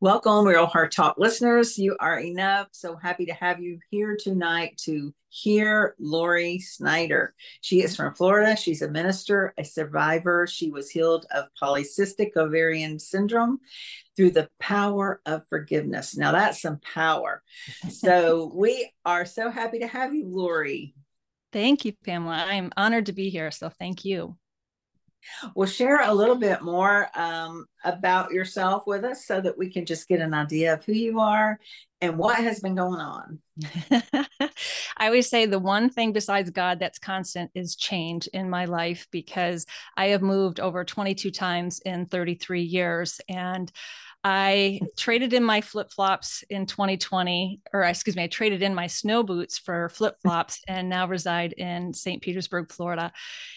Welcome, Real Heart Talk listeners. You are enough. So happy to have you here tonight to hear Lori Snyder. She is from Florida. She's a minister, a survivor. She was healed of polycystic ovarian syndrome through the power of forgiveness. Now, that's some power. So, we are so happy to have you, Lori. Thank you, Pamela. I'm honored to be here. So, thank you. Well, share a little bit more um, about yourself with us so that we can just get an idea of who you are and what has been going on. I always say the one thing besides God that's constant is change in my life because I have moved over 22 times in 33 years. And I traded in my flip flops in 2020, or excuse me, I traded in my snow boots for flip flops and now reside in St. Petersburg, Florida.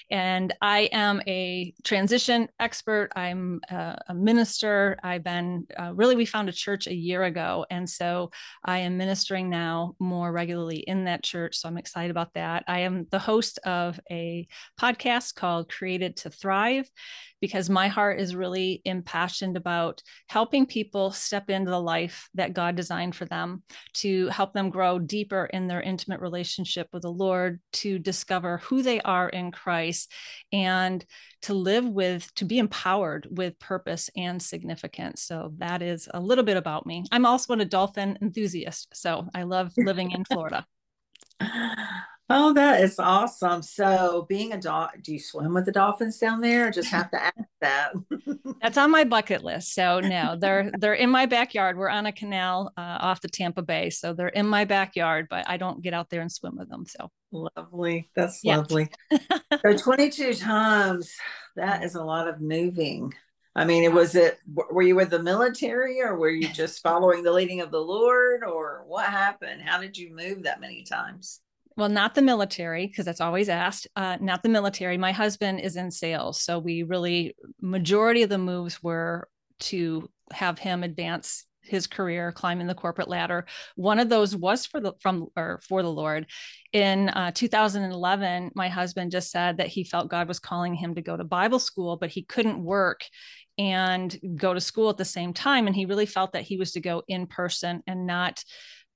And I am a transition expert. I'm a, a minister. I've been uh, really, we found a church a year ago. And so I am ministering now more regularly in that church. So I'm excited about that. I am the host of a podcast called Created to Thrive because my heart is really impassioned about helping people step into the life that God designed for them, to help them grow deeper in their intimate relationship with the Lord, to discover who they are in Christ, and to live with, to be empowered with purpose and significance. So that is a little bit about me. I'm also an dolphin enthusiast. So I love living in Florida. Oh, that is awesome. So, being a dog, do you swim with the dolphins down there? I just have to ask that. That's on my bucket list. So, no, they're they're in my backyard. We're on a canal uh, off the Tampa Bay, so they're in my backyard, but I don't get out there and swim with them. So, lovely. That's yeah. lovely. so, 22 times. That is a lot of moving. I mean, it was it. Were you with the military, or were you just following the leading of the Lord, or what happened? How did you move that many times? Well, not the military, because that's always asked. Uh, not the military. My husband is in sales, so we really majority of the moves were to have him advance his career, climbing the corporate ladder. One of those was for the from or for the Lord. In uh, 2011, my husband just said that he felt God was calling him to go to Bible school, but he couldn't work and go to school at the same time, and he really felt that he was to go in person and not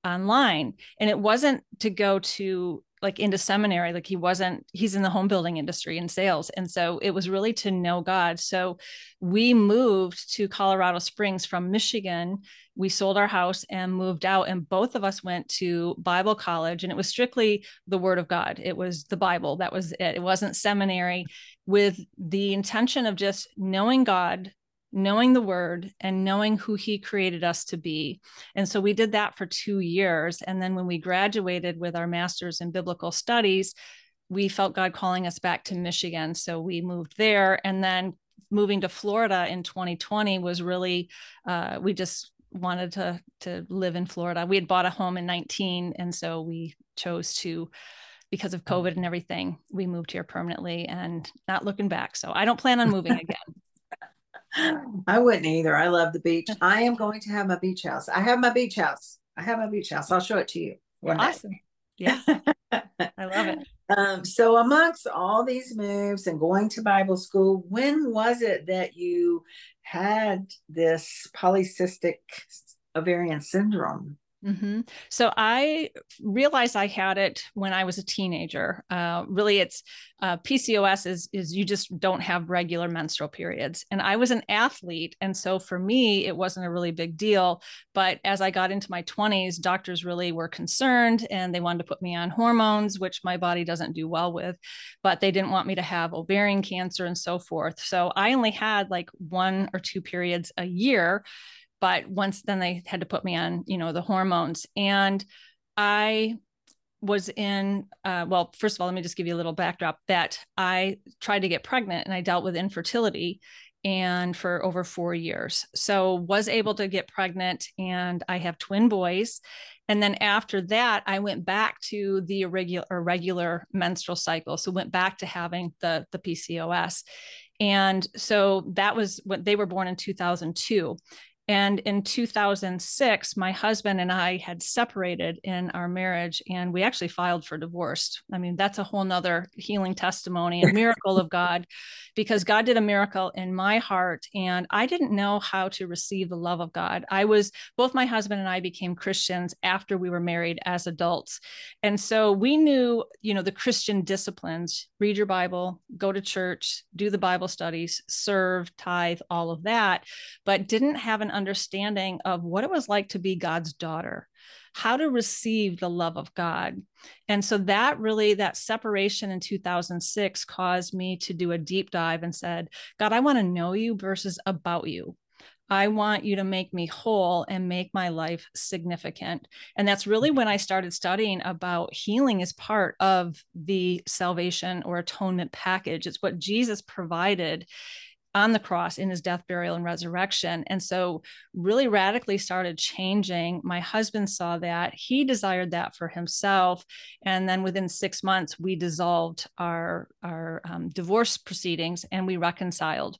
online. And it wasn't to go to like into seminary like he wasn't he's in the home building industry and sales. And so it was really to know god. So we moved to colorado springs from michigan. We sold our house and moved out and both of us went to bible college and it was strictly the word of god. It was the bible. That was it. It wasn't seminary. With the intention of just knowing god knowing the word and knowing who he created us to be. And so we did that for two years. And then when we graduated with our master's in biblical studies, we felt God calling us back to Michigan. So we moved there. And then moving to Florida in 2020 was really, uh, we just wanted to to live in Florida. We had bought a home in 19 and so we chose to because of COVID and everything, we moved here permanently and not looking back. So I don't plan on moving again. I wouldn't either. I love the beach. I am going to have my beach house. I have my beach house. I have my beach house. I'll show it to you. awesome. Yeah. I love it. Um, so, amongst all these moves and going to Bible school, when was it that you had this polycystic ovarian syndrome? Mm-hmm. So I realized I had it when I was a teenager. Uh, really, it's uh, PCOS is is you just don't have regular menstrual periods, and I was an athlete, and so for me it wasn't a really big deal. But as I got into my twenties, doctors really were concerned, and they wanted to put me on hormones, which my body doesn't do well with. But they didn't want me to have ovarian cancer and so forth. So I only had like one or two periods a year but once then they had to put me on you know the hormones. And i was in uh, well first of all let me just give you a little backdrop that i tried to get pregnant and i dealt with infertility and for over four years. So was able to get pregnant and i have twin boys. And then after that i went back to the irregular regular menstrual cycle. So went back to having the the pcos and so that was when they were born in 2002 And in 2006, my husband and I had separated in our marriage and we actually filed for divorce. I mean, that's a whole nother healing testimony, a miracle of God, because God did a miracle in my heart. And I didn't know how to receive the love of God. I was, both my husband and I became Christians after we were married as adults. And so we knew, you know, the Christian disciplines read your Bible, go to church, do the Bible studies, serve, tithe, all of that, but didn't have an understanding of what it was like to be God's daughter how to receive the love of God. And so that really, that separation in 2006 caused me to do a deep dive and said, God, I want to know you versus about you. I want you to make me whole and make my life significant. And that's really when I started studying about healing as part of the salvation or atonement package. It's what Jesus provided on the cross in his death, burial, and resurrection. And so, really radically started changing. My husband saw that. He desired that for himself. And then within six months, we dissolved our, our um, divorce proceedings and we reconciled.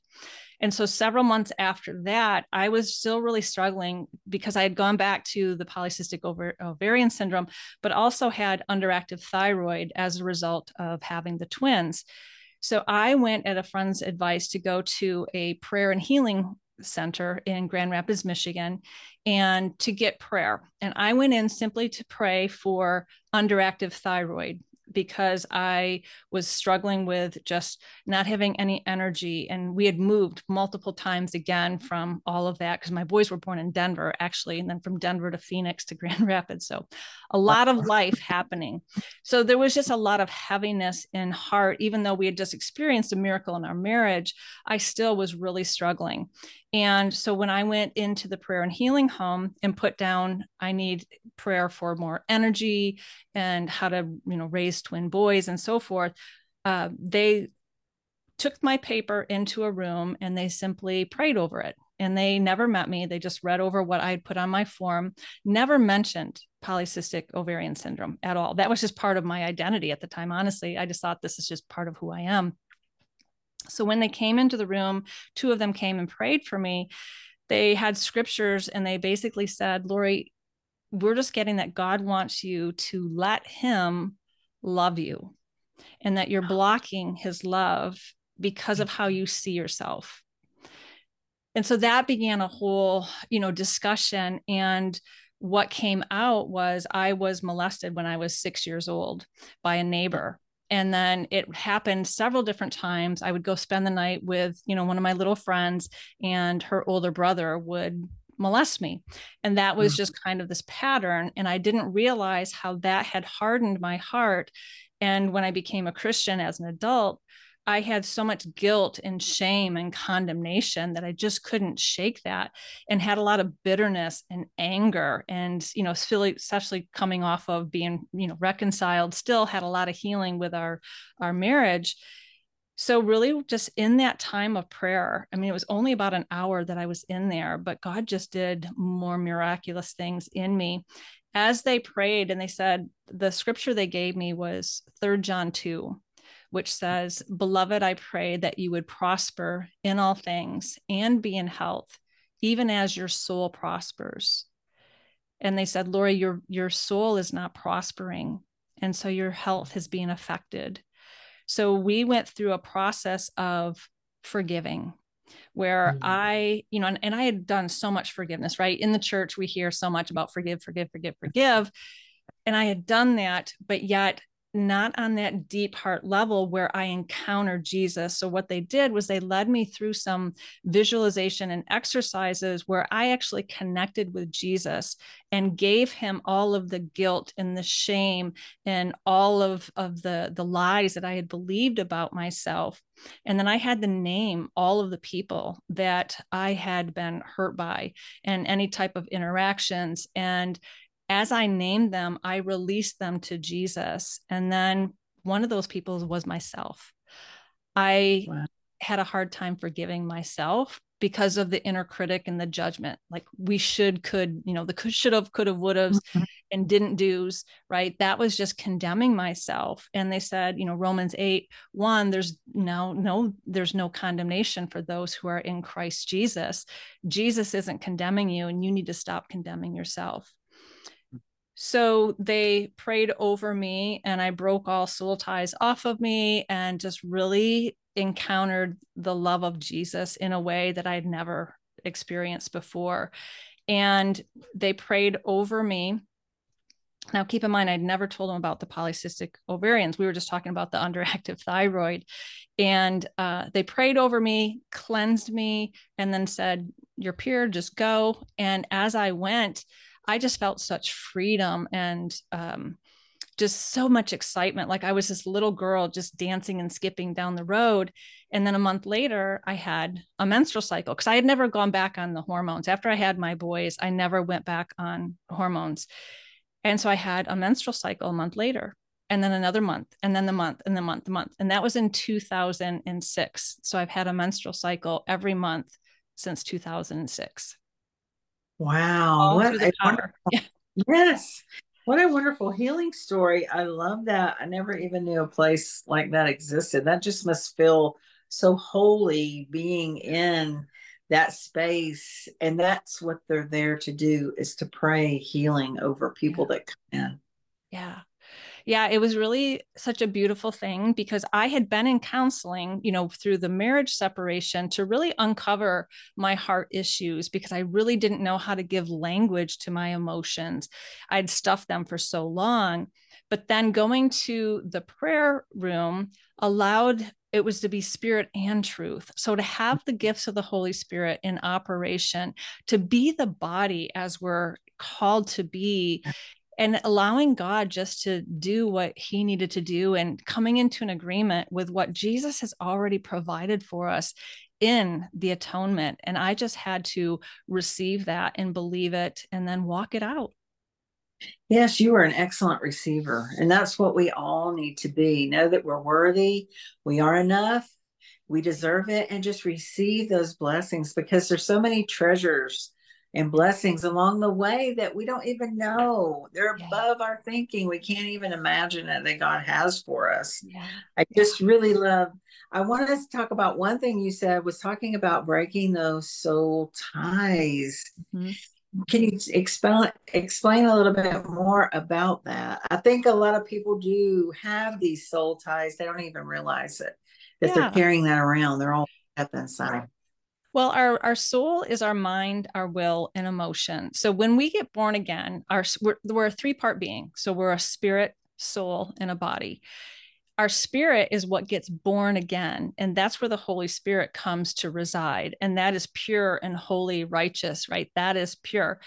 And so, several months after that, I was still really struggling because I had gone back to the polycystic ovarian syndrome, but also had underactive thyroid as a result of having the twins. So, I went at a friend's advice to go to a prayer and healing center in Grand Rapids, Michigan, and to get prayer. And I went in simply to pray for underactive thyroid because I was struggling with just not having any energy. And we had moved multiple times again from all of that because my boys were born in Denver, actually, and then from Denver to Phoenix to Grand Rapids. So a lot of life happening. So there was just a lot of heaviness in heart. Even though we had just experienced a miracle in our marriage, I still was really struggling. And so when I went into the prayer and healing home and put down, I need prayer for more energy and how to, you know, raise twin boys and so forth, uh, they took my paper into a room and they simply prayed over it. And they never met me. They just read over what I had put on my form, never mentioned polycystic ovarian syndrome at all. That was just part of my identity at the time. Honestly, I just thought this is just part of who I am. So when they came into the room, two of them came and prayed for me. They had scriptures and they basically said, Lori, we're just getting that God wants you to let Him love you and that you're blocking His love because of how you see yourself. And so that began a whole, you know, discussion. And what came out was I was molested when I was six years old by a neighbor and then it happened several different times i would go spend the night with you know one of my little friends and her older brother would molest me. And that was mm. just kind of this pattern. And i didn't realize how that had hardened my heart. And when i became a christian as an adult I had so much guilt and shame and condemnation that I just couldn't shake that and had a lot of bitterness and anger and you know especially coming off of being you know reconciled still had a lot of healing with our our marriage so really just in that time of prayer i mean it was only about an hour that i was in there but god just did more miraculous things in me as they prayed and they said the scripture they gave me was third john 2 which says, Beloved, I pray that you would prosper in all things and be in health, even as your soul prospers. And they said, Lori, your, your soul is not prospering. And so your health is being affected. So we went through a process of forgiving where mm-hmm. I, you know, and, and I had done so much forgiveness, right? In the church, we hear so much about forgive, forgive, forgive, forgive. And I had done that, but yet not on that deep heart level where I encountered Jesus. So, what they did was they led me through some visualization and exercises where I actually connected with Jesus and gave him all of the guilt and the shame and all of, of the, the lies that I had believed about myself. And then I had to name all of the people that I had been hurt by and any type of interactions. And as I named them, I released them to Jesus. And then one of those people was myself. I wow. had a hard time forgiving myself because of the inner critic and the judgment. Like we should, could, you know, the could, should have, could have, would have. Mm-hmm. and didn't do's, right? That was just condemning myself. And they said, you know, Romans 8, 1, there's no, no, there's no condemnation for those who are in Christ Jesus. Jesus isn't condemning you, and you need to stop condemning yourself. So they prayed over me, and I broke all soul ties off of me and just really encountered the love of Jesus in a way that I'd never experienced before. And they prayed over me. Now, keep in mind, I'd never told them about the polycystic ovarians. We were just talking about the underactive thyroid. And uh, they prayed over me, cleansed me, and then said, You're pure, just go. And as I went, I just felt such freedom and um, just so much excitement. Like I was this little girl just dancing and skipping down the road. And then a month later, I had a menstrual cycle because I had never gone back on the hormones. After I had my boys, I never went back on hormones. And so I had a menstrual cycle a month later, and then another month, and then the month, and the month, the month. And that was in 2006. So I've had a menstrual cycle every month since 2006. Wow. what a wonderful. Yes. What a wonderful healing story. I love that. I never even knew a place like that existed. That just must feel so holy being in that space. And that's what they're there to do is to pray healing over people that come in. Yeah yeah, it was really such a beautiful thing because I had been in counseling, you know, through the marriage separation to really uncover my heart issues because I really didn't know how to give language to my emotions. I'd stuffed them for so long. But then going to the prayer room allowed it was to be spirit and truth. So to have the gifts of the Holy Spirit in operation, to be the body as we're called to be and allowing God just to do what he needed to do and coming into an agreement with what Jesus has already provided for us in the atonement. And I just had to receive that and believe it and then walk it out. Yes, you are an excellent receiver. And that's what we all need to be. Know that we're worthy, we are enough, we deserve it, and just receive those blessings because there's so many treasures and blessings along the way that we don't even know. They're yeah. above our thinking. We can't even imagine it that God has for us. Yeah. I just really love. I wanted to talk about one thing you said was talking about breaking those soul ties. Mm-hmm. Can you explain explain a little bit more about that? I think a lot of people do have these soul ties. They don't even realize it that yeah. they're carrying that around. They're all up inside. Well, our, our soul is our mind, our will, and emotion. So when we get born again, our we're, we're a three part being. So we're a spirit, soul, and a body. Our spirit is what gets born again. And that's where the Holy Spirit comes to reside. And that is pure and holy, righteous, right? That is pure.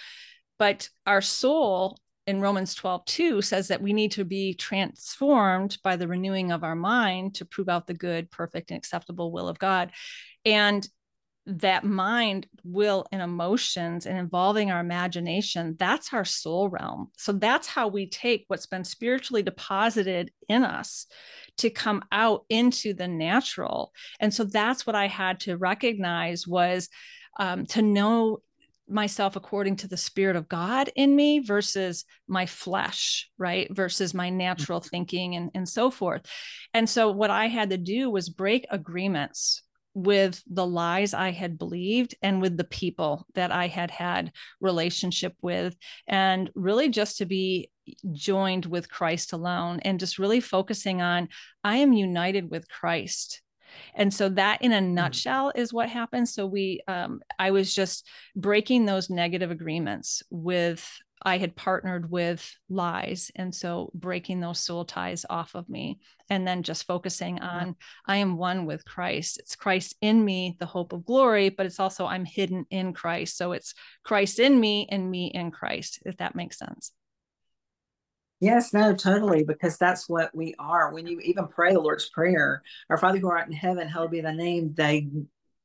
But our soul in Romans 12, 2 says that we need to be transformed by the renewing of our mind to prove out the good, perfect, and acceptable will of God. And that mind, will, and emotions and involving our imagination, that's our soul realm. So that's how we take what's been spiritually deposited in us to come out into the natural. And so that's what I had to recognize was um, to know myself according to the spirit of God in me versus my flesh, right? Versus my natural mm-hmm. thinking and, and so forth. And so what I had to do was break agreements with the lies I had believed and with the people that I had had relationship with and really just to be joined with Christ alone and just really focusing on I am united with Christ and so that in a mm. nutshell is what happened so we um, i was just breaking those negative agreements with I had partnered with lies. And so breaking those soul ties off of me and then just focusing on I am one with Christ. It's Christ in me, the hope of glory, but it's also I'm hidden in Christ. So it's Christ in me and me in Christ, if that makes sense. Yes, no, totally, because that's what we are. When you even pray the Lord's Prayer, our Father who art in heaven, hallowed be thy name, thy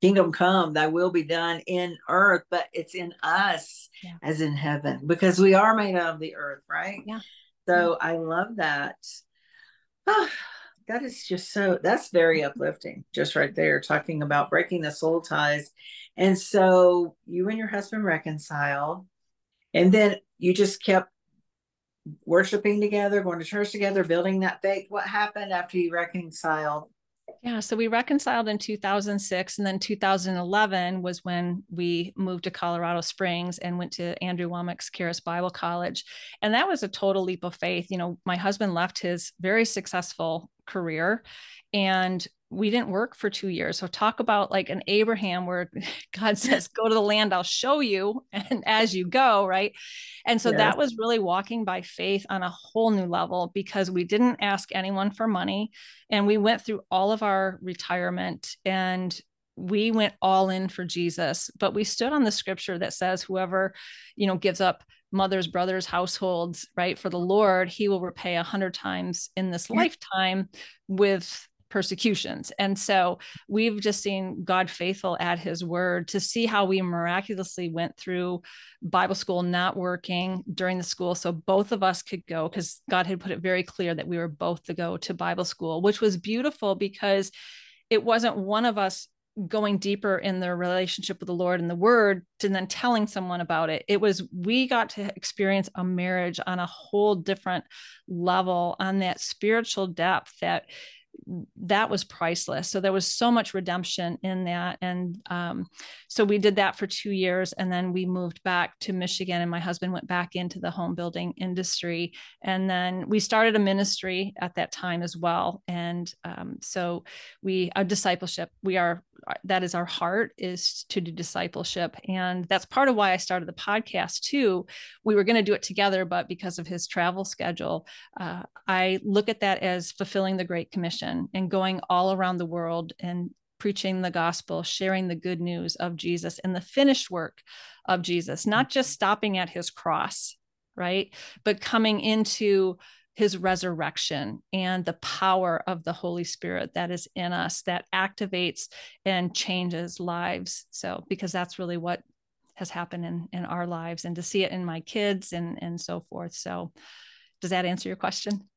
kingdom come thy will be done in earth but it's in us yeah. as in heaven because we are made of the earth right yeah so yeah. i love that oh, that is just so that's very uplifting just right there talking about breaking the soul ties and so you and your husband reconciled and then you just kept worshiping together, going to church together, building that faith. What happened after you reconciled? Yeah, so we reconciled in 2006, and then 2011 was when we moved to Colorado Springs and went to Andrew Wommack's Charis Bible College, and that was a total leap of faith. You know, my husband left his very successful career, and we didn't work for two years. So talk about like an Abraham where God says, go to the land I'll show you and as you go, right? And so yes. that was really walking by faith on a whole new level because we didn't ask anyone for money and we went through all of our retirement and we went all in for Jesus, but we stood on the scripture that says whoever, you know, gives up mothers, brothers, households, right, for the Lord, he will repay a hundred times in this lifetime with persecutions. And so we've just seen God faithful at his word to see how we miraculously went through Bible school not working during the school. So both of us could go because God had put it very clear that we were both to go to Bible school, which was beautiful because it wasn't one of us going deeper in their relationship with the Lord and the word and then telling someone about it. It was we got to experience a marriage on a whole different level on that spiritual depth that that was priceless. So there was so much redemption in that. And um, so we did that for two years. And then we moved back to Michigan, and my husband went back into the home building industry. And then we started a ministry at that time as well. And um, so we, a discipleship, we are that is our heart is to do discipleship and that's part of why i started the podcast too we were going to do it together but because of his travel schedule uh, i look at that as fulfilling the great commission and going all around the world and preaching the gospel sharing the good news of jesus and the finished work of jesus not mm-hmm. just stopping at his cross right but coming into his resurrection and the power of the Holy Spirit that is in us that activates and changes lives. So, because that's really what has happened in, in our lives and to see it in my kids and, and so forth. So, does that answer your question?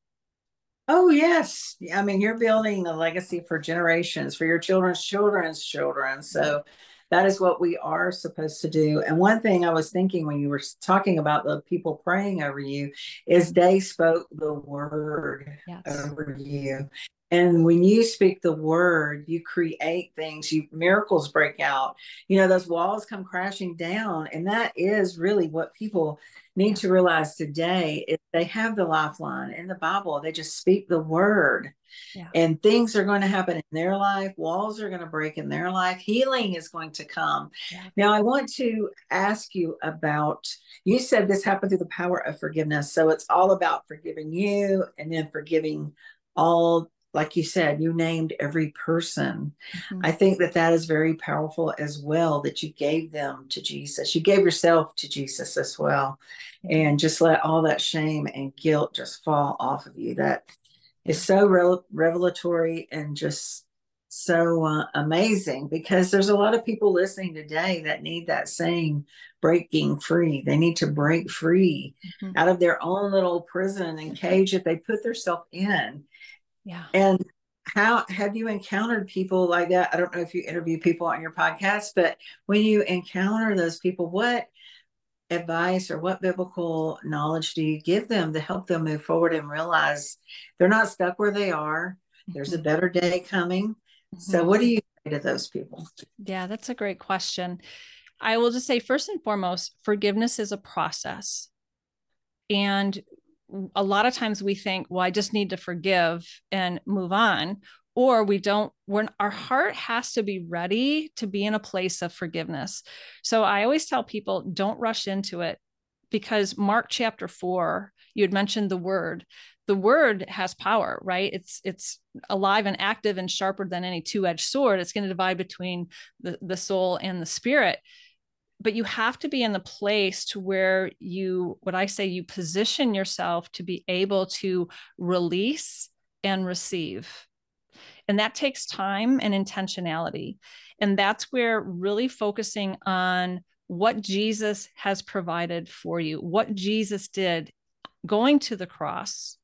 Oh, yes. I mean, you're building a legacy for generations, for your children's children's children. So, that is what we are supposed to do. And one thing I was thinking when you were talking about the people praying over you is they spoke the word yes. over you. And when you speak the word, you create things, you miracles break out. You know, those walls come crashing down. And that is really what people need to realize today is they have the lifeline in the Bible. They just speak the word. Yeah. And things are going to happen in their life. Walls are going to break in their life. Healing is going to come. Yeah. Now, I want to ask you about you said this happened through the power of forgiveness. So it's all about forgiving you and then forgiving all like you said, you named every person. Mm-hmm. I think that that is very powerful as well, that you gave them to Jesus. You gave yourself to Jesus as well. And just let all that shame and guilt just fall off of you. That is so re- revelatory and just so uh, amazing because there's a lot of people listening today that need that same breaking free. They need to break free mm-hmm. out of their own little prison and cage that they put themselves in yeah. And how have you encountered people like that? I don't know if you interview people on your podcast, but when you encounter those people, what advice or what biblical knowledge do you give them to help them move forward and realize they're not stuck where they are? There's a mm-hmm. better day coming. Mm-hmm. So, what do you say to those people? Yeah, that's a great question. I will just say, first and foremost, forgiveness is a process. And a lot of times we think, well, I just need to forgive and move on. Or we don't, when our heart has to be ready to be in a place of forgiveness. So I always tell people don't rush into it because Mark chapter four, you had mentioned the word. The word has power, right? It's it's alive and active and sharper than any two-edged sword. It's going to divide between the, the soul and the spirit but you have to be in the place to where you what i say you position yourself to be able to release and receive and that takes time and intentionality and that's where really focusing on what jesus has provided for you what jesus did going to the cross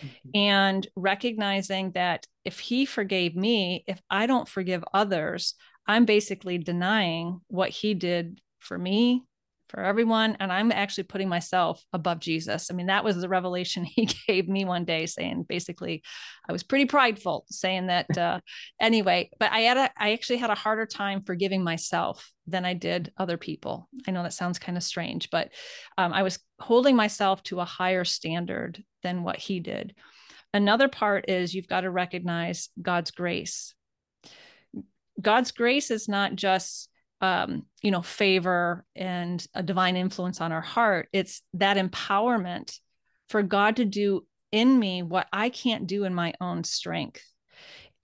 mm-hmm. and recognizing that if he forgave me if i don't forgive others I'm basically denying what he did for me for everyone. And I'm actually putting myself above Jesus. I mean, that was the revelation he gave me one day, saying basically, I was pretty prideful, saying that uh, anyway. But I had a, I actually had a harder time forgiving myself than I did other people. I know that sounds kind of strange, but um, I was holding myself to a higher standard than what he did. Another part is you've got to recognize God's grace. God's grace is not just um, you know, favor and a divine influence on our heart. It's that empowerment for God to do in me what I can't do in my own strength.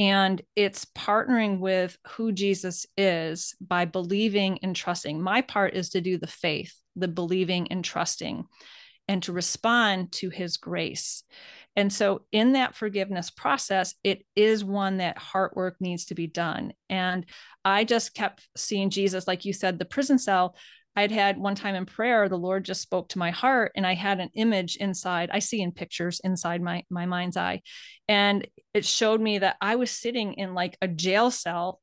And it's partnering with who Jesus is by believing and trusting. My part is to do the faith, the believing and trusting, and to respond to his grace. And so, in that forgiveness process, it is one that heart work needs to be done. And I just kept seeing Jesus, like you said, the prison cell. I'd had one time in prayer, the Lord just spoke to my heart, and I had an image inside. I see in pictures inside my my mind's eye, and it showed me that I was sitting in like a jail cell,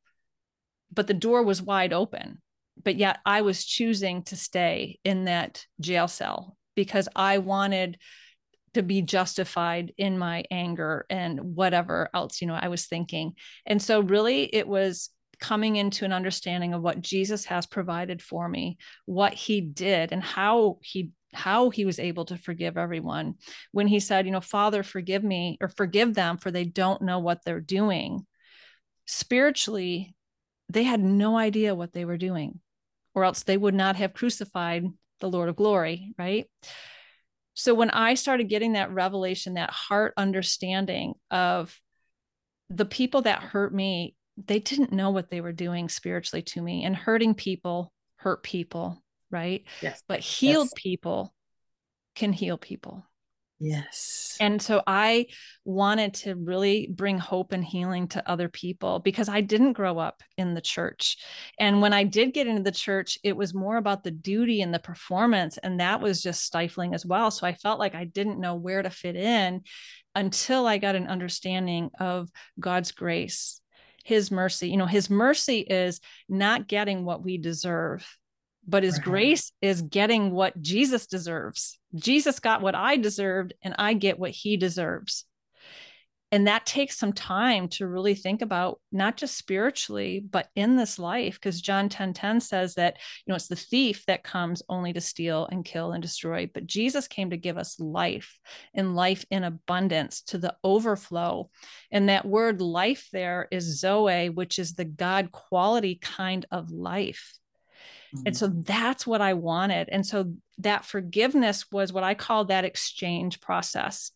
but the door was wide open. But yet I was choosing to stay in that jail cell because I wanted to be justified in my anger and whatever else you know i was thinking. And so really it was coming into an understanding of what jesus has provided for me what he did and how he how he was able to forgive everyone. When he said you know father forgive me or forgive them for they don't know what they're doing spiritually they had no idea what they were doing or else they would not have crucified the lord of glory right so when I started getting that revelation, that heart understanding of the people that hurt me, they didn't know what they were doing spiritually to me and hurting people hurt people, right? Yes. But healed yes. people can heal people. Yes. And so I wanted to really bring hope and healing to other people because I didn't grow up in the church. And when I did get into the church, it was more about the duty and the performance. And that was just stifling as well. So I felt like I didn't know where to fit in until I got an understanding of God's grace, His mercy. You know, His mercy is not getting what we deserve but his right. grace is getting what Jesus deserves. Jesus got what I deserved, and I get what he deserves. And that takes some time to really think about, not just spiritually, but in this life, because John 10 10 says that, you know, it's the thief that comes only to steal and kill and destroy. But Jesus came to give us life and life in abundance to the overflow. And that word life there is Zoe, which is the God quality kind of life. Mm-hmm. And so that's what I wanted. And so that forgiveness was what I call that exchange process.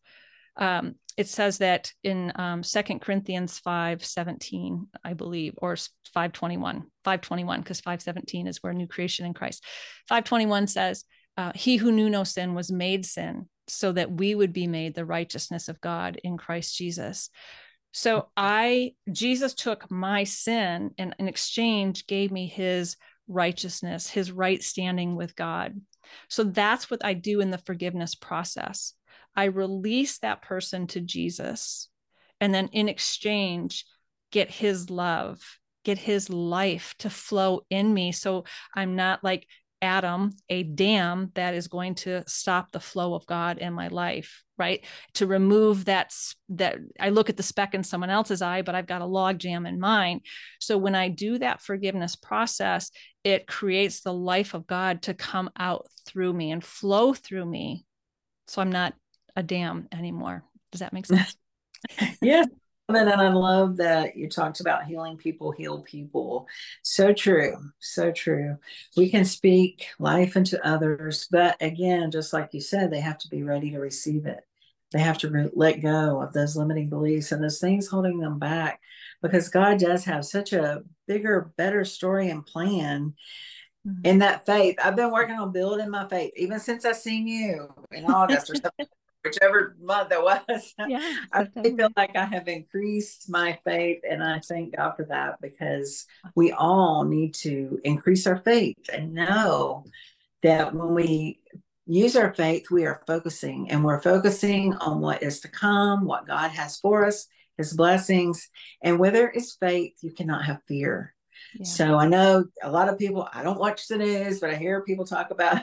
Um, it says that in um, 2 Corinthians 5 17, I believe, or 521, 521, because 517 is where new creation in Christ. 521 says, uh, He who knew no sin was made sin so that we would be made the righteousness of God in Christ Jesus. So I, Jesus took my sin and in exchange gave me his righteousness, his right standing with God. So that's what I do in the forgiveness process. I release that person to Jesus and then in exchange, get his love, get his life to flow in me. So I'm not like Adam, a dam that is going to stop the flow of God in my life, right? To remove that that I look at the speck in someone else's eye, but I've got a log jam in mine. So when I do that forgiveness process, it creates the life of God to come out through me and flow through me. So I'm not a dam anymore. Does that make sense? yes, and I love that you talked about healing people, heal people. So true. So true. We can speak life into others, but again, just like you said, they have to be ready to receive it. They have to re- let go of those limiting beliefs and those things holding them back because God does have such a bigger, better story and plan mm-hmm. in that faith. I've been working on building my faith even since I seen you in August or something whichever month it was. Yeah, I feel like I have increased my faith, and I thank God for that because we all need to increase our faith and know that when we use our faith, we are focusing and we're focusing on what is to come, what God has for us, His blessings. And where there is faith, you cannot have fear. Yeah. So I know a lot of people, I don't watch the news, but I hear people talk about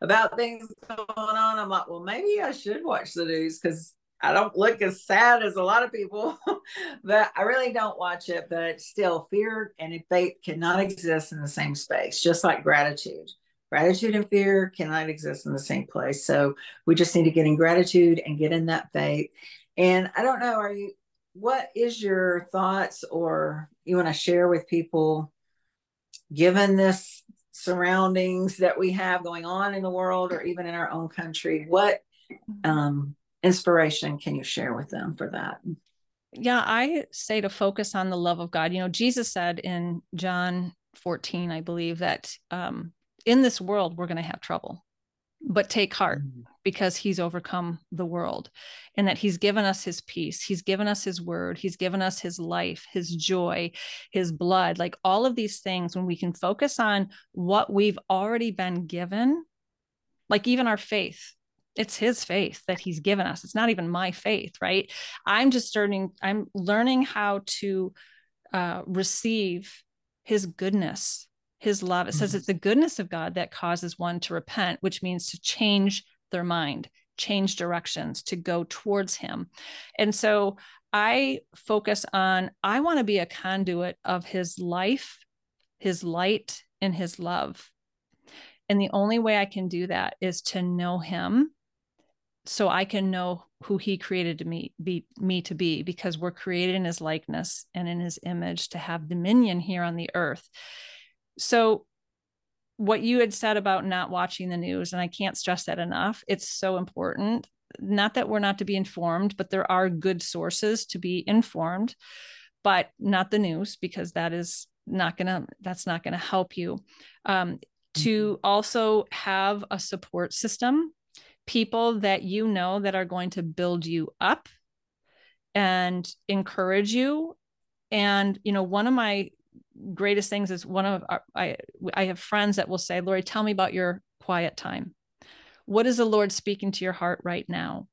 about things going on. I'm like, well, maybe I should watch the news because I don't look as sad as a lot of people, but I really don't watch it. But still, fear and faith cannot exist in the same space, just like gratitude. Gratitude and fear cannot exist in the same place. So we just need to get in gratitude and get in that faith. And I don't know, are you, what is your thoughts or you want to share with people given this surroundings that we have going on in the world or even in our own country? What, um, inspiration can you share with them for that? Yeah, I say to focus on the love of God. You know, Jesus said in John 14, I believe, that um, in this world we're going to have trouble, but take heart mm-hmm. Because he's overcome the world and that he's given us his peace. He's given us his word. He's given us his life, his joy, his blood, like all of these things. When we can focus on what we've already been given, like even our faith, it's his faith that he's given us it's not even my faith right i'm just starting i'm learning how to uh, receive his goodness his love it says mm-hmm. it's the goodness of god that causes one to repent which means to change their mind change directions to go towards him and so i focus on i want to be a conduit of his life his light and his love and the only way I can do that is to know him so I can know who he created me be me to be because we're created in his likeness and in his image to have dominion here on the earth. So what you had said about not watching the news and I can't stress that enough. It's so important. Not that we're not to be informed, but there are good sources to be informed, but not the news because that is not going to that's not to help you. Um, to mm-hmm. also have a support system people that you know that are going to build you up and encourage you and you know one of my greatest things is one of our, i i have friends that will say lori tell me about your quiet time what is the lord speaking to your heart right now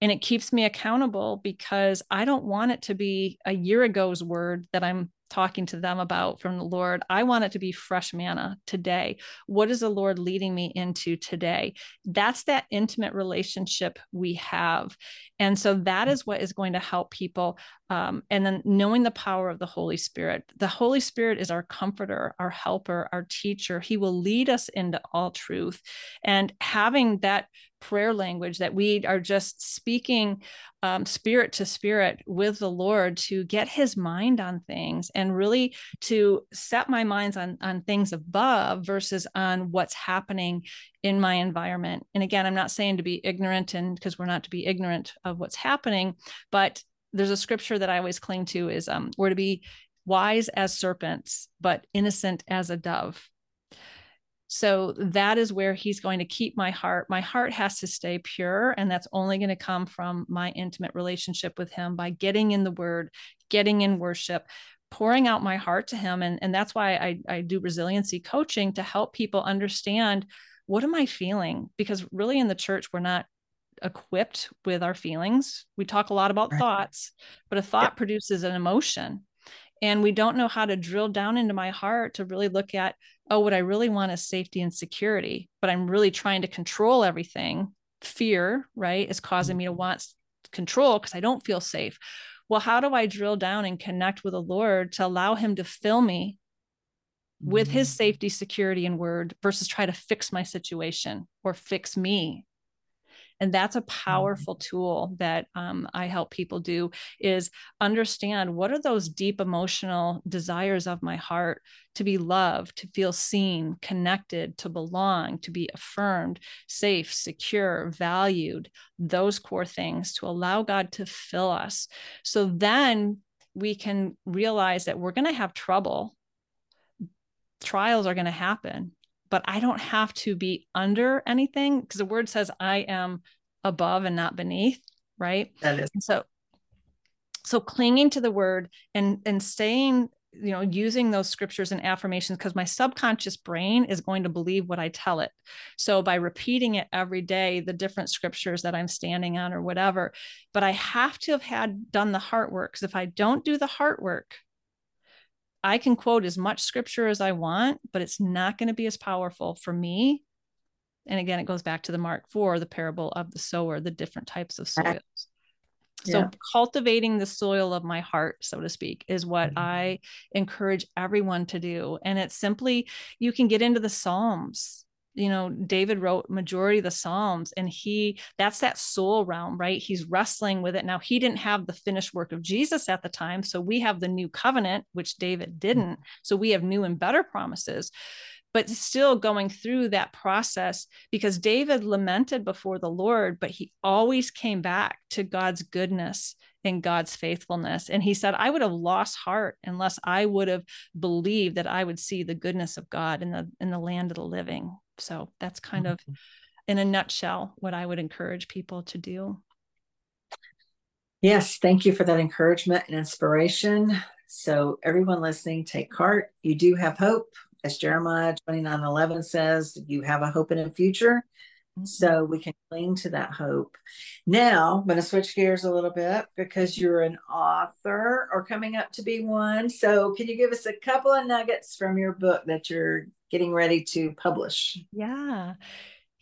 and it keeps me accountable because i don't want it to be a year ago's word that i'm talking to them about from the Lord. I want it to be fresh manna today. What is the Lord leading me into today? That's that intimate relationship we have. And so that is what is going to help people. Um, and then knowing the power of the Holy Spirit. The Holy Spirit is our comforter, our helper, our teacher. He will lead us into all truth. And having that prayer language that we are just speaking um, spirit to spirit with the Lord to get his mind on things and really to set my minds on, on things above versus on what's happening in my environment. And again, I'm not saying to be ignorant and because we're not to be ignorant of what's happening, but there's a scripture that I always cling to is um, we're to be wise as serpents, but innocent as a dove. So that is where he's going to keep my heart. My heart has to stay pure. And that's only going to come from my intimate relationship with him by getting in the word, getting in worship, pouring out my heart to him. And, and that's why I, I do resiliency coaching to help people understand what am I feeling? Because really in the church, we're not equipped with our feelings. We talk a lot about right. thoughts, but a thought produces an emotion and we don't know how to drill down into my heart to really look at oh what i really want is safety and security but i'm really trying to control everything fear right is causing me to mm-hmm. want control because i don't feel safe well how do i drill down and connect with the lord to allow him to fill me with his mm-hmm. safety security and word versus try to fix my situation or fix me and that's a mm-hmm. powerful tool that um, i help people do is understand what are those deep emotional desires of my heart to be loved to feel seen connected to belong to be affirmed safe secure valued those core things to allow god to fill us so then we can realize that we're going to have trouble trials are going to happen but I don't have to be under anything because the word says I am above and not beneath, right? That is. so so clinging to the word and and staying you know using those scriptures and affirmations because my subconscious brain is going to believe what i tell it so by repeating it every day the different scriptures that i'm standing on or whatever but i have to have had done the heart work because if i don't do the heart work I can quote as much scripture as I want, but it's not going to be as powerful for me. And again, it goes back to the Mark 4, the parable of the sower, the different types of soils. So, yeah. cultivating the soil of my heart, so to speak, is what mm-hmm. I encourage everyone to do. And it's simply, you can get into the Psalms you know david wrote majority of the psalms and he that's that soul realm right he's wrestling with it now he didn't have the finished work of jesus at the time so we have the new covenant which david mm-hmm. didn't so we have new and better promises but still going through that process because david lamented before the lord but he always came back to god's goodness and God's faithfulness. And he said, I would have lost heart unless I would have believed that I would see the goodness of God in the in the land of the living. So that's kind of mm-hmm. in a nutshell what I would encourage people to do. Yes, thank you for that encouragement and inspiration. So, everyone listening, take heart. You do have hope. As Jeremiah 29 11 says, you have a hope in a future. So, we can cling to that hope. Now, I'm going to switch gears a little bit because you're an author or coming up to be one. So, can you give us a couple of nuggets from your book that you're getting ready to publish? Yeah.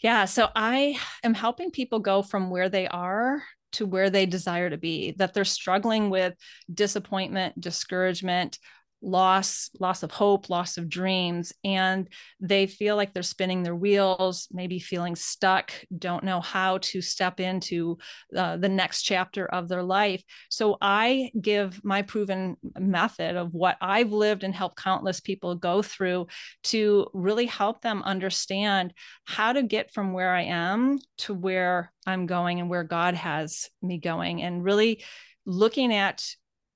Yeah. So I am helping people go from where they are to where they desire to be, that they're struggling with disappointment, discouragement, loss loss of hope loss of dreams and they feel like they're spinning their wheels maybe feeling stuck don't know how to step into uh, the next chapter of their life. So i give my proven method of what i've lived and helped countless people go through to really help them understand how to get from where i am to where i'm going and where god has me going and really looking at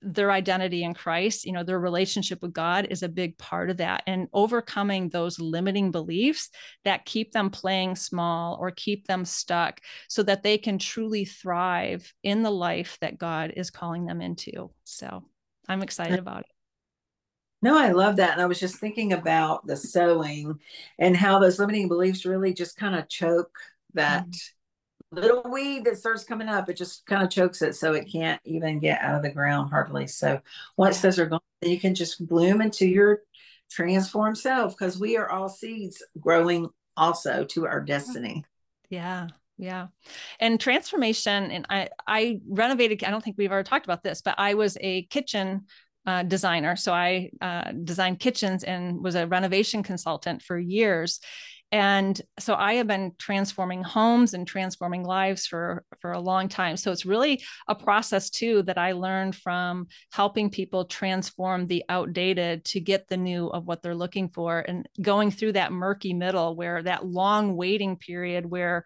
their identity in Christ, you know, their relationship with God is a big part of that. And overcoming those limiting beliefs that keep them playing small or keep them stuck so that they can truly thrive in the life that God is calling them into. So I'm excited about it. No, I love that. And I was just thinking about the sowing and how those limiting beliefs really just kind of choke that. Mm-hmm little weed that starts coming up, it just kind of chokes it so it can't even get out of the ground hardly. So once those are gone, you can just bloom into your transformed self because we are all seeds growing also to our destiny. Yeah. Yeah. And transformation, and I I renovated, I don't think we've ever talked about this, but I was a kitchen uh, designer. So I uh, designed kitchens and was a renovation consultant for years and so i have been transforming homes and transforming lives for for a long time. So it's really a process too that i learned from helping people transform the outdated to get the new of what they're looking for and going through that murky middle where that long waiting period where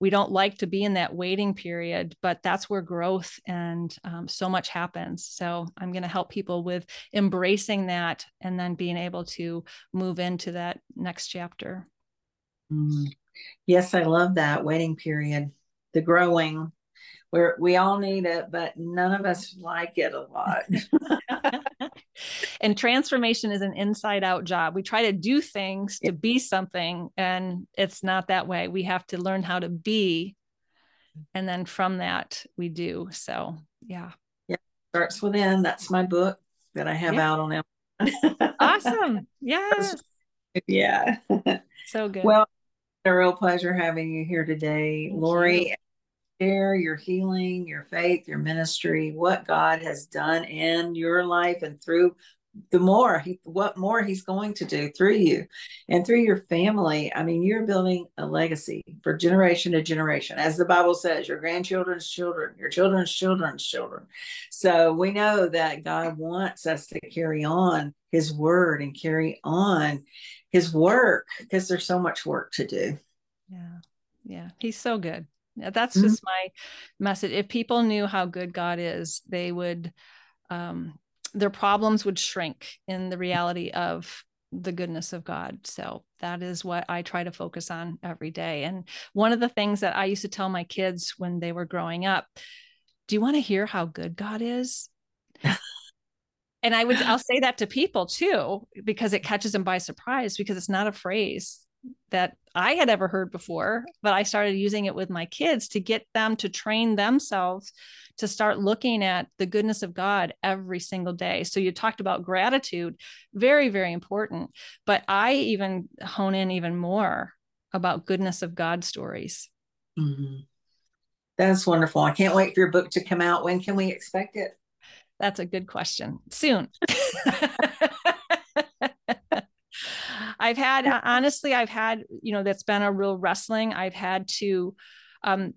we don't like to be in that waiting period but that's where growth and um, so much happens. So i'm going to help people with embracing that and then being able to move into that next chapter Mm. Yes, I love that waiting period, the growing, where we all need it, but none of us like it a lot. and transformation is an inside out job. We try to do things to be something, and it's not that way. We have to learn how to be. And then from that, we do. So, yeah. Yeah. Starts within. That's my book that I have yeah. out on Amazon. awesome. Yes. Yeah. So good. Well, a real pleasure having you here today, Thank Lori. You. Share your healing, your faith, your ministry, what God has done in your life and through the more he what more he's going to do through you and through your family i mean you're building a legacy for generation to generation as the bible says your grandchildren's children your children's children's children so we know that god wants us to carry on his word and carry on his work because there's so much work to do. Yeah. Yeah. He's so good. That's mm-hmm. just my message. If people knew how good God is, they would, um, their problems would shrink in the reality of the goodness of God. So that is what I try to focus on every day. And one of the things that I used to tell my kids when they were growing up, do you want to hear how good God is? And I would I'll say that to people too because it catches them by surprise because it's not a phrase that I had ever heard before, but I started using it with my kids to get them to train themselves to start looking at the goodness of God every single day. So you talked about gratitude, very, very important. But I even hone in even more about goodness of God stories. Mm-hmm. That's wonderful. I can't wait for your book to come out. When can we expect it? That's a good question. Soon. I've had honestly, I've had, you know, that's been a real wrestling. I've had to um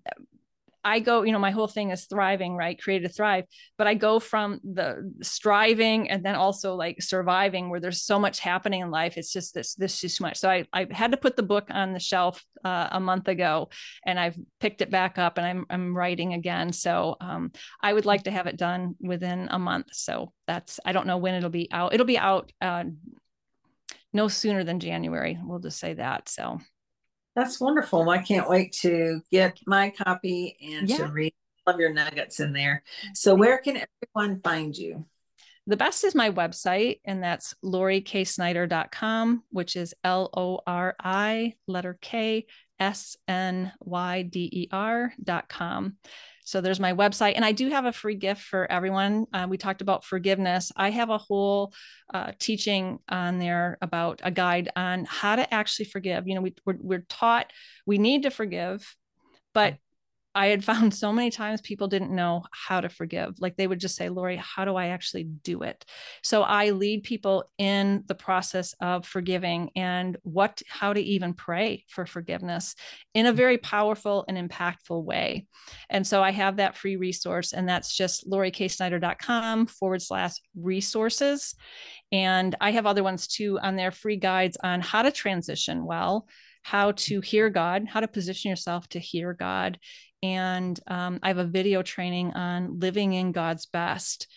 I go, you know, my whole thing is thriving, right? Create to thrive. But I go from the striving and then also like surviving where there's so much happening in life. It's just this, this is too much. So I, I had to put the book on the shelf uh, a month ago and I've picked it back up and I'm, I'm writing again. So um, I would like to have it done within a month. So that's, I don't know when it'll be out. It'll be out uh, no sooner than January. We'll just say that. So that's wonderful. I can't wait to get my copy and yeah. to read all of your nuggets in there. So, where can everyone find you? The best is my website, and that's loriksnyder.com, which is L O R I letter K S N Y D E R.com. So there's my website. And I do have a free gift for everyone. Uh, we talked about forgiveness. I have a whole uh, teaching on there about a guide on how to actually forgive. You know, we, we're, we're taught we need to forgive, but I had found so many times people didn't know how to forgive. Like they would just say, Lori, how do I actually do it? So I lead people in the process of forgiving and what, how to even pray for forgiveness in a very powerful and impactful way. And so I have that free resource, and that's just loriksnyder.com forward slash resources. And I have other ones too on there, free guides on how to transition well how to hear God, how to position yourself to hear God, and um, I have a video training on living in God's best.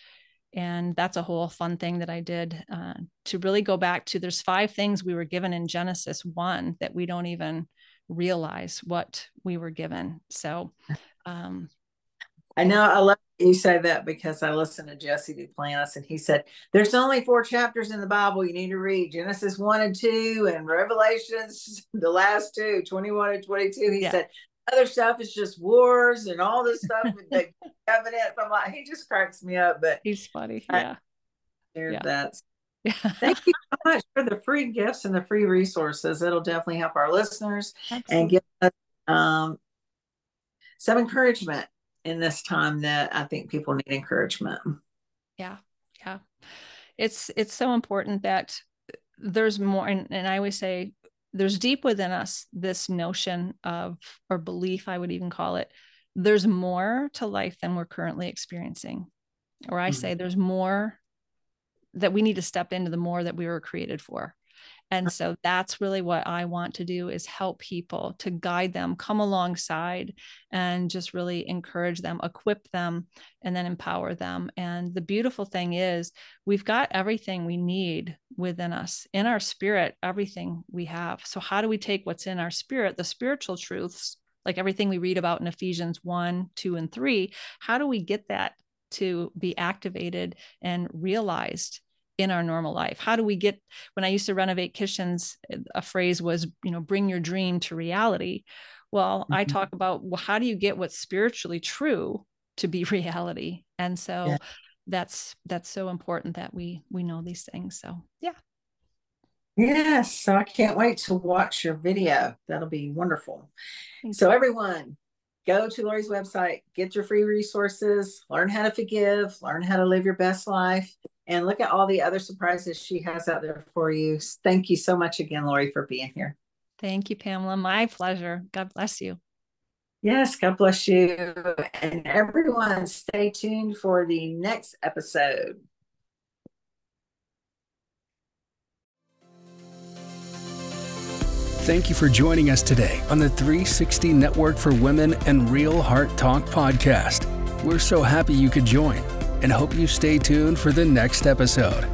And that's a whole fun thing that I did uh, to really go back to. There's five things we were given in Genesis 1 that we don't even realize what we were given. So, um, I know I love you say that because I listened to Jesse Duplantis and he said there's only four chapters in the Bible you need to read Genesis 1 and 2 and Revelations, the last two, 21 and 22. He yeah. said other stuff is just wars and all this stuff with the evidence. I'm like, he just cracks me up, but he's funny. Yeah. There's yeah. that. Yeah. Thank you so much for the free gifts and the free resources. It'll definitely help our listeners Absolutely. and give us um, some encouragement in this time that I think people need encouragement. Yeah. Yeah. It's it's so important that there's more and, and I always say there's deep within us this notion of or belief i would even call it there's more to life than we're currently experiencing or i mm-hmm. say there's more that we need to step into the more that we were created for and so that's really what i want to do is help people to guide them come alongside and just really encourage them equip them and then empower them. And the beautiful thing is we've got everything we need within us in our spirit everything we have. So how do we take what's in our spirit the spiritual truths like everything we read about in ephesians 1 2 and 3 how do we get that to be activated and realized in our normal life? How do we get when i used to renovate kitchens a phrase was you know bring your dream to reality. Well mm-hmm. i talk about well how do you get what's spiritually true to be reality? And so yeah. that's that's so important that we we know these things so yeah. Yes so i can't wait to watch your video. That'll be wonderful. So everyone go to Lori's website, get your free resources, learn how to forgive, learn how to live your best life and look at all the other surprises she has out there for you. Thank you so much again, Lori, for being here. Thank you, Pamela. My pleasure. God bless you. Yes, God bless you. And everyone, stay tuned for the next episode. Thank you for joining us today on the 360 Network for Women and Real Heart Talk podcast. We're so happy you could join and hope you stay tuned for the next episode.